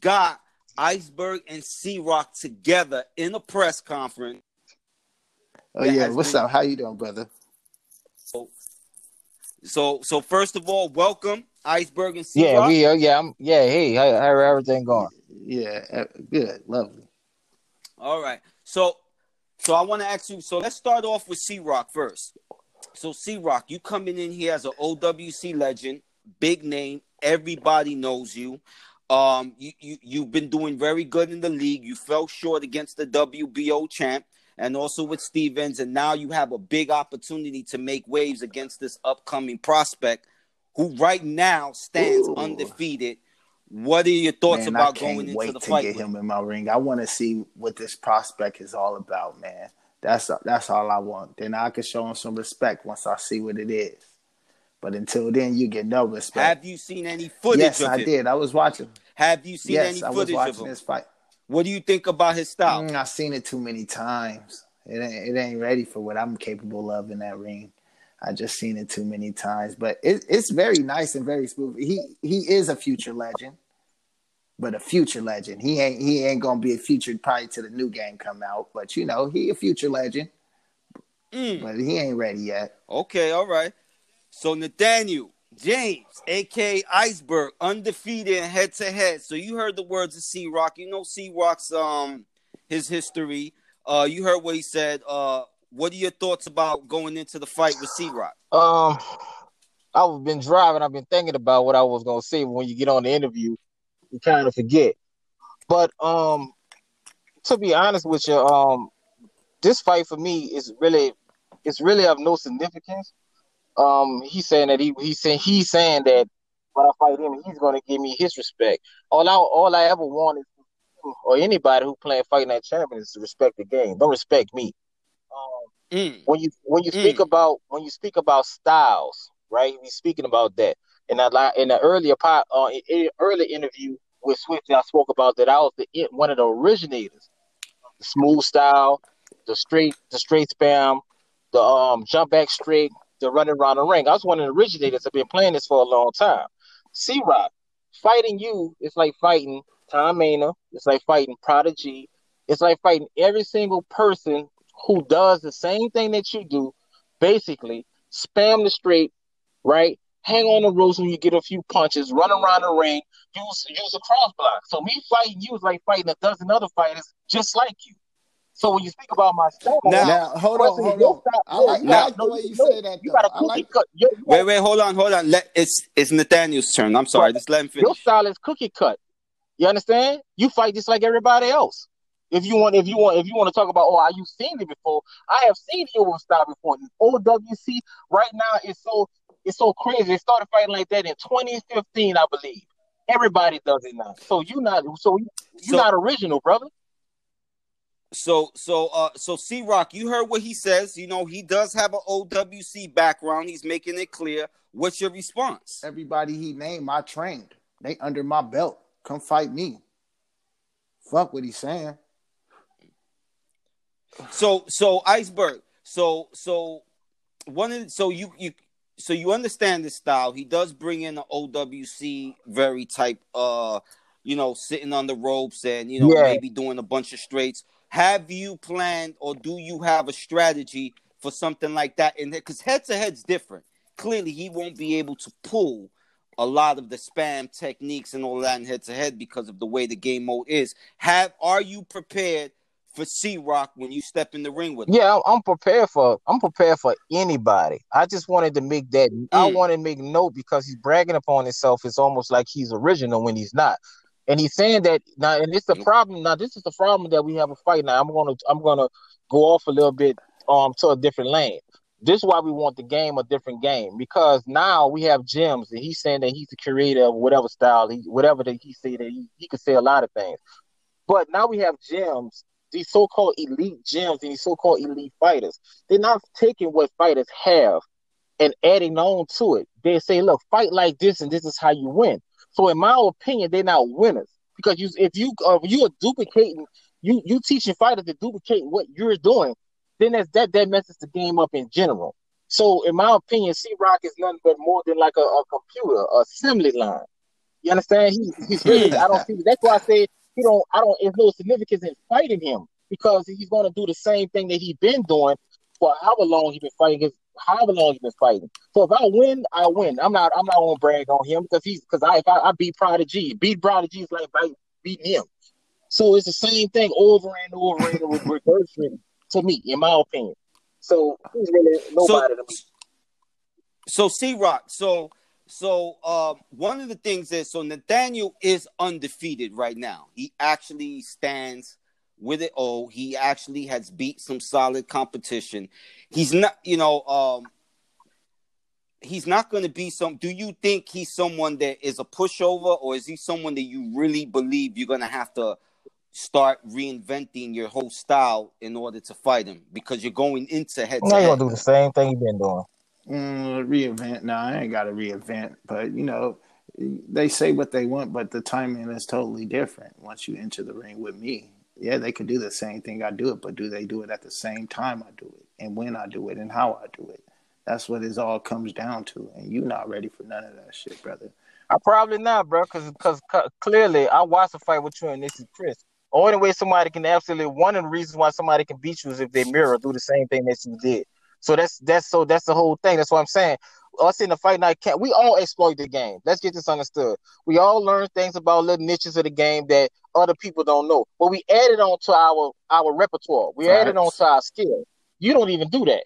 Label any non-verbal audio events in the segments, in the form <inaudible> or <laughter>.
got Iceberg and C Rock together in a press conference. Oh yeah, what's been... up? How you doing, brother? So, so so first of all, welcome Iceberg and C Rock. Yeah, we, uh, yeah, I'm, yeah. Hey, how, how everything going? Yeah, good, lovely. All right, so, so I want to ask you. So let's start off with C Rock first. So C Rock, you coming in here as an OWC legend, big name. Everybody knows you. Um, you, you you've been doing very good in the league. You fell short against the WBO champ and also with Stevens, and now you have a big opportunity to make waves against this upcoming prospect, who right now stands Ooh. undefeated. What are your thoughts man, about going into the to fight? Get him in my ring. I want to see what this prospect is all about, man. That's that's all I want. Then I can show him some respect once I see what it is. But until then, you get no respect. Have you seen any footage? Yes, I did. I was watching. Have you seen yes, any footage i of him? this fight. What do you think about his style? Mm, I've seen it too many times. It ain't, it ain't ready for what I'm capable of in that ring. I just seen it too many times, but it, it's very nice and very smooth. He he is a future legend, but a future legend. He ain't he ain't gonna be a future probably to the new game come out, but you know he a future legend. Mm. But he ain't ready yet. Okay, all right. So Nathaniel James, aka Iceberg, undefeated head to head. So you heard the words of C Rock. You know C Rock's um his history. Uh, you heard what he said. Uh, what are your thoughts about going into the fight with C Rock? Um, I've been driving. I've been thinking about what I was gonna say. When you get on the interview, you kind of forget. But um, to be honest with you, um, this fight for me is really, it's really of no significance um, he's saying that he he's saying he's saying that when I fight him, he's gonna give me his respect. All I all I ever want is or anybody who playing fighting that champion is to respect the game. Don't respect me. Um, mm. When you when you speak mm. about when you speak about styles, right? We speaking about that. In that in the earlier part, uh, in, early interview with Swift, I spoke about that. I was the one of the originators, the smooth style, the straight the straight spam, the um jump back straight, to running around the ring. I was one of the originators. I've been playing this for a long time. C Rock, fighting you is like fighting Tom Maina. It's like fighting Prodigy. It's like fighting every single person who does the same thing that you do. Basically, spam the straight, right? Hang on the ropes when you get a few punches, run around the ring, use use a cross block. So me fighting you is like fighting a dozen other fighters just like you. So when you speak about my style, now, now hold on, hold on. Style, I like, now, like the way you say that. You got a cookie like... cut. Your, wait, wait, hold on, hold on. Let it's it's Nathaniel's turn. I'm sorry, just let him finish. Your style is cookie cut. You understand? You fight just like everybody else. If you want, if you want, if you want to talk about, oh, I you seen it before? I have seen your style before. OWC right now is so it's so crazy. They started fighting like that in 2015, I believe. Everybody does it now. So you not so you so, not original, brother. So so uh so C Rock, you heard what he says. You know, he does have an OWC background. He's making it clear. What's your response? Everybody he named, I trained. They under my belt. Come fight me. Fuck what he's saying. So so iceberg. So so one of so you you so you understand this style. He does bring in the OWC very type uh you know sitting on the ropes and you know yeah. maybe doing a bunch of straights have you planned or do you have a strategy for something like that in there? Because head to head's different. Clearly, he won't be able to pull a lot of the spam techniques and all that in head to head because of the way the game mode is. Have are you prepared for C Rock when you step in the ring with him? Yeah, I'm prepared for I'm prepared for anybody. I just wanted to make that mm. I want to make note because he's bragging upon himself. It's almost like he's original when he's not. And he's saying that now, and it's the problem. Now, this is the problem that we have a fight. Now, I'm gonna I'm gonna go off a little bit um to a different lane. This is why we want the game a different game because now we have gems, and he's saying that he's the creator of whatever style he whatever that he say that he, he could say a lot of things. But now we have gyms, these so-called elite gyms and these so-called elite fighters. They're not taking what fighters have and adding on to it. They say, look, fight like this, and this is how you win. So in my opinion, they're not winners because you if you uh, you are duplicating you you teaching fighters to duplicate what you're doing. then that's that that messes the game up in general. So, in my opinion, C Rock is nothing but more than like a, a computer, assembly line. You understand? He, he's really. I don't see. That's why I say he don't. I don't. There's no significance in fighting him because he's going to do the same thing that he's been doing for however long he's been fighting. His however long he's been fighting. So if I win, I win. I'm not. I'm not going to brag on him because he's because I if I, I beat Prodigy, beat Prodigy is like beating him. So it's the same thing over and over and over <laughs> reversing to me, in my opinion. So he's really nobody so, to me. So C Rock, so so uh, one of the things is so Nathaniel is undefeated right now. He actually stands with it all. He actually has beat some solid competition. He's not, you know, um, he's not going to be some. Do you think he's someone that is a pushover, or is he someone that you really believe you're going to have to start reinventing your whole style in order to fight him because you're going into head. No, you're gonna do the same thing you've been doing. Mm, reinvent? No, I ain't got to reinvent. But you know, they say what they want, but the timing is totally different once you enter the ring with me. Yeah, they could do the same thing I do it, but do they do it at the same time I do it, and when I do it, and how I do it? That's what it all comes down to. And you're not ready for none of that shit, brother. I probably not, bro, because because clearly I watched the fight with you and this is Chris. Only way somebody can absolutely one of the reasons why somebody can beat you is if they mirror do the same thing that you did. So that's that's so that's the whole thing. That's what I'm saying. Us in the fight night can't we all exploit the game. Let's get this understood. We all learn things about little niches of the game that other people don't know. But we added on to our our repertoire. We added on to our skill. You don't even do that.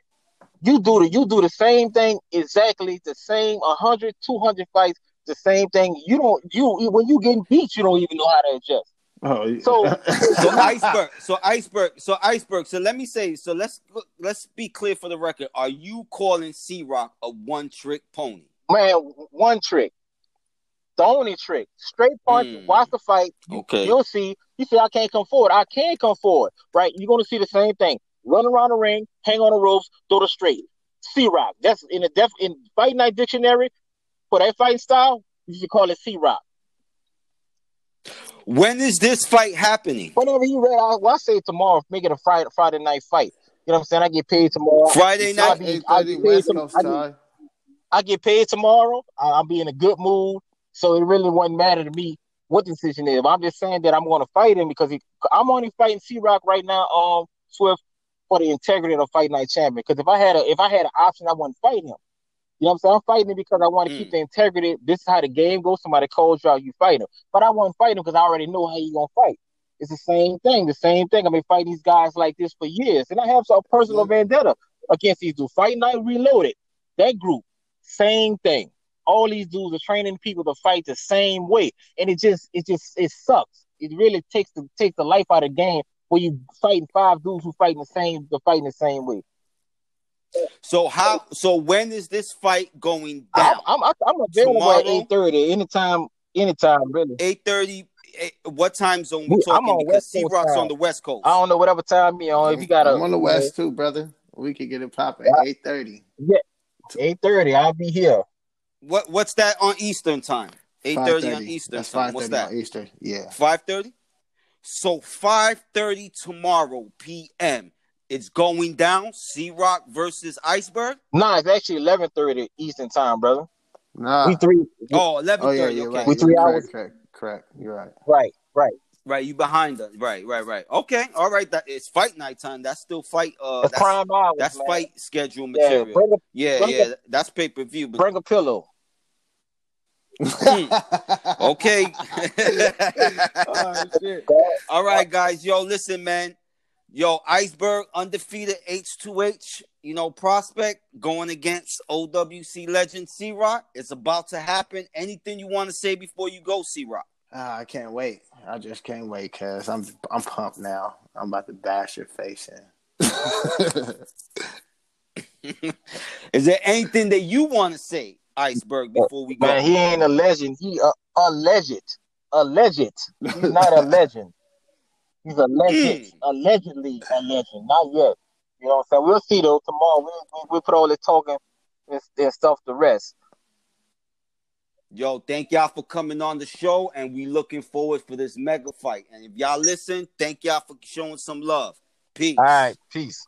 You do the you do the same thing exactly the same 100 200 fights the same thing. You don't you when you getting beat you don't even know how to adjust. Oh, yeah. so <laughs> so iceberg, so iceberg, so iceberg. So let me say, so let's let's be clear for the record. Are you calling C Rock a one trick pony? Man, one trick. The only trick. Straight punch, mm. watch the fight. Okay. You'll see. You say I can't come forward. I can come forward. Right? You're gonna see the same thing. Run around the ring, hang on the ropes, throw the straight. C Rock. That's in the def in fight night dictionary for that fighting style, you should call it C Rock. When is this fight happening? Whenever you read, I, well, I say tomorrow. Make it a Friday Friday night fight. You know what I'm saying? I get paid tomorrow. Friday night. Be, I, get paid to, I, get, I, get, paid tomorrow. I, will be in a good mood. So it really wouldn't matter to me what the decision is. I'm just saying that I'm going to fight him because he, I'm only fighting C Rock right now. Um, Swift for the integrity of the fight night champion. Because if I had a if I had an option, I wouldn't fight him. You know what I'm saying? I'm fighting him because I want to mm. keep the integrity. This is how the game goes. Somebody calls you out, you fight him. But I want to fight him because I already know how you gonna fight. It's the same thing. The same thing. I've been fighting these guys like this for years, and I have some personal vendetta against these dudes. Fight Night Reloaded, that group, same thing. All these dudes are training people to fight the same way, and it just, it just, it sucks. It really takes the takes the life out of the game where you fighting five dudes who fighting the same, the fighting the same way. So how? So when is this fight going down? I'm I'm, I'm available Tomorrow? at eight thirty. Anytime, anytime, really. Eight thirty. Eh, what time zone we talking? On because C Rock's on the West Coast. I don't know whatever time you on. If you got, I'm on the West too, brother. We could get it popping at eight thirty. Yeah, eight thirty. I'll be here. What What's that on Eastern time? Eight thirty on Eastern That's time. What's that? Eastern. Yeah. Five thirty. So five thirty tomorrow p.m. It's going down. C Rock versus Iceberg. Nah, it's actually eleven thirty Eastern time, brother. Nah, we three. Oh, 11 oh, yeah, okay. Right. We three hours. Correct, correct. You're right. Right, right. Right, you behind us. Right, right, right. Okay, all right. That it's fight night time. That's still fight. Uh, that's, prime hours. That's man. fight schedule material. Yeah, a, yeah, yeah. A, that's pay per view. Bring a pillow. Hmm. okay. <laughs> <laughs> oh, all right, guys. Yo, listen, man. Yo, Iceberg undefeated H2H, you know, prospect going against OWC legend C Rock. It's about to happen. Anything you want to say before you go, C Rock? Uh, I can't wait. I just can't wait, cuz I'm I'm pumped now. I'm about to bash your face in. <laughs> Is there anything that you want to say, Iceberg, before we go? Man, he ain't a legend. He a, a legend. A legend. He's not a <laughs> legend. He's a legend, mm. allegedly a legend. Not yet. You know what I'm saying? We'll see though. Tomorrow we we, we put all the talking and, and stuff to rest. Yo, thank y'all for coming on the show, and we looking forward for this mega fight. And if y'all listen, thank y'all for showing some love. Peace. All right, peace.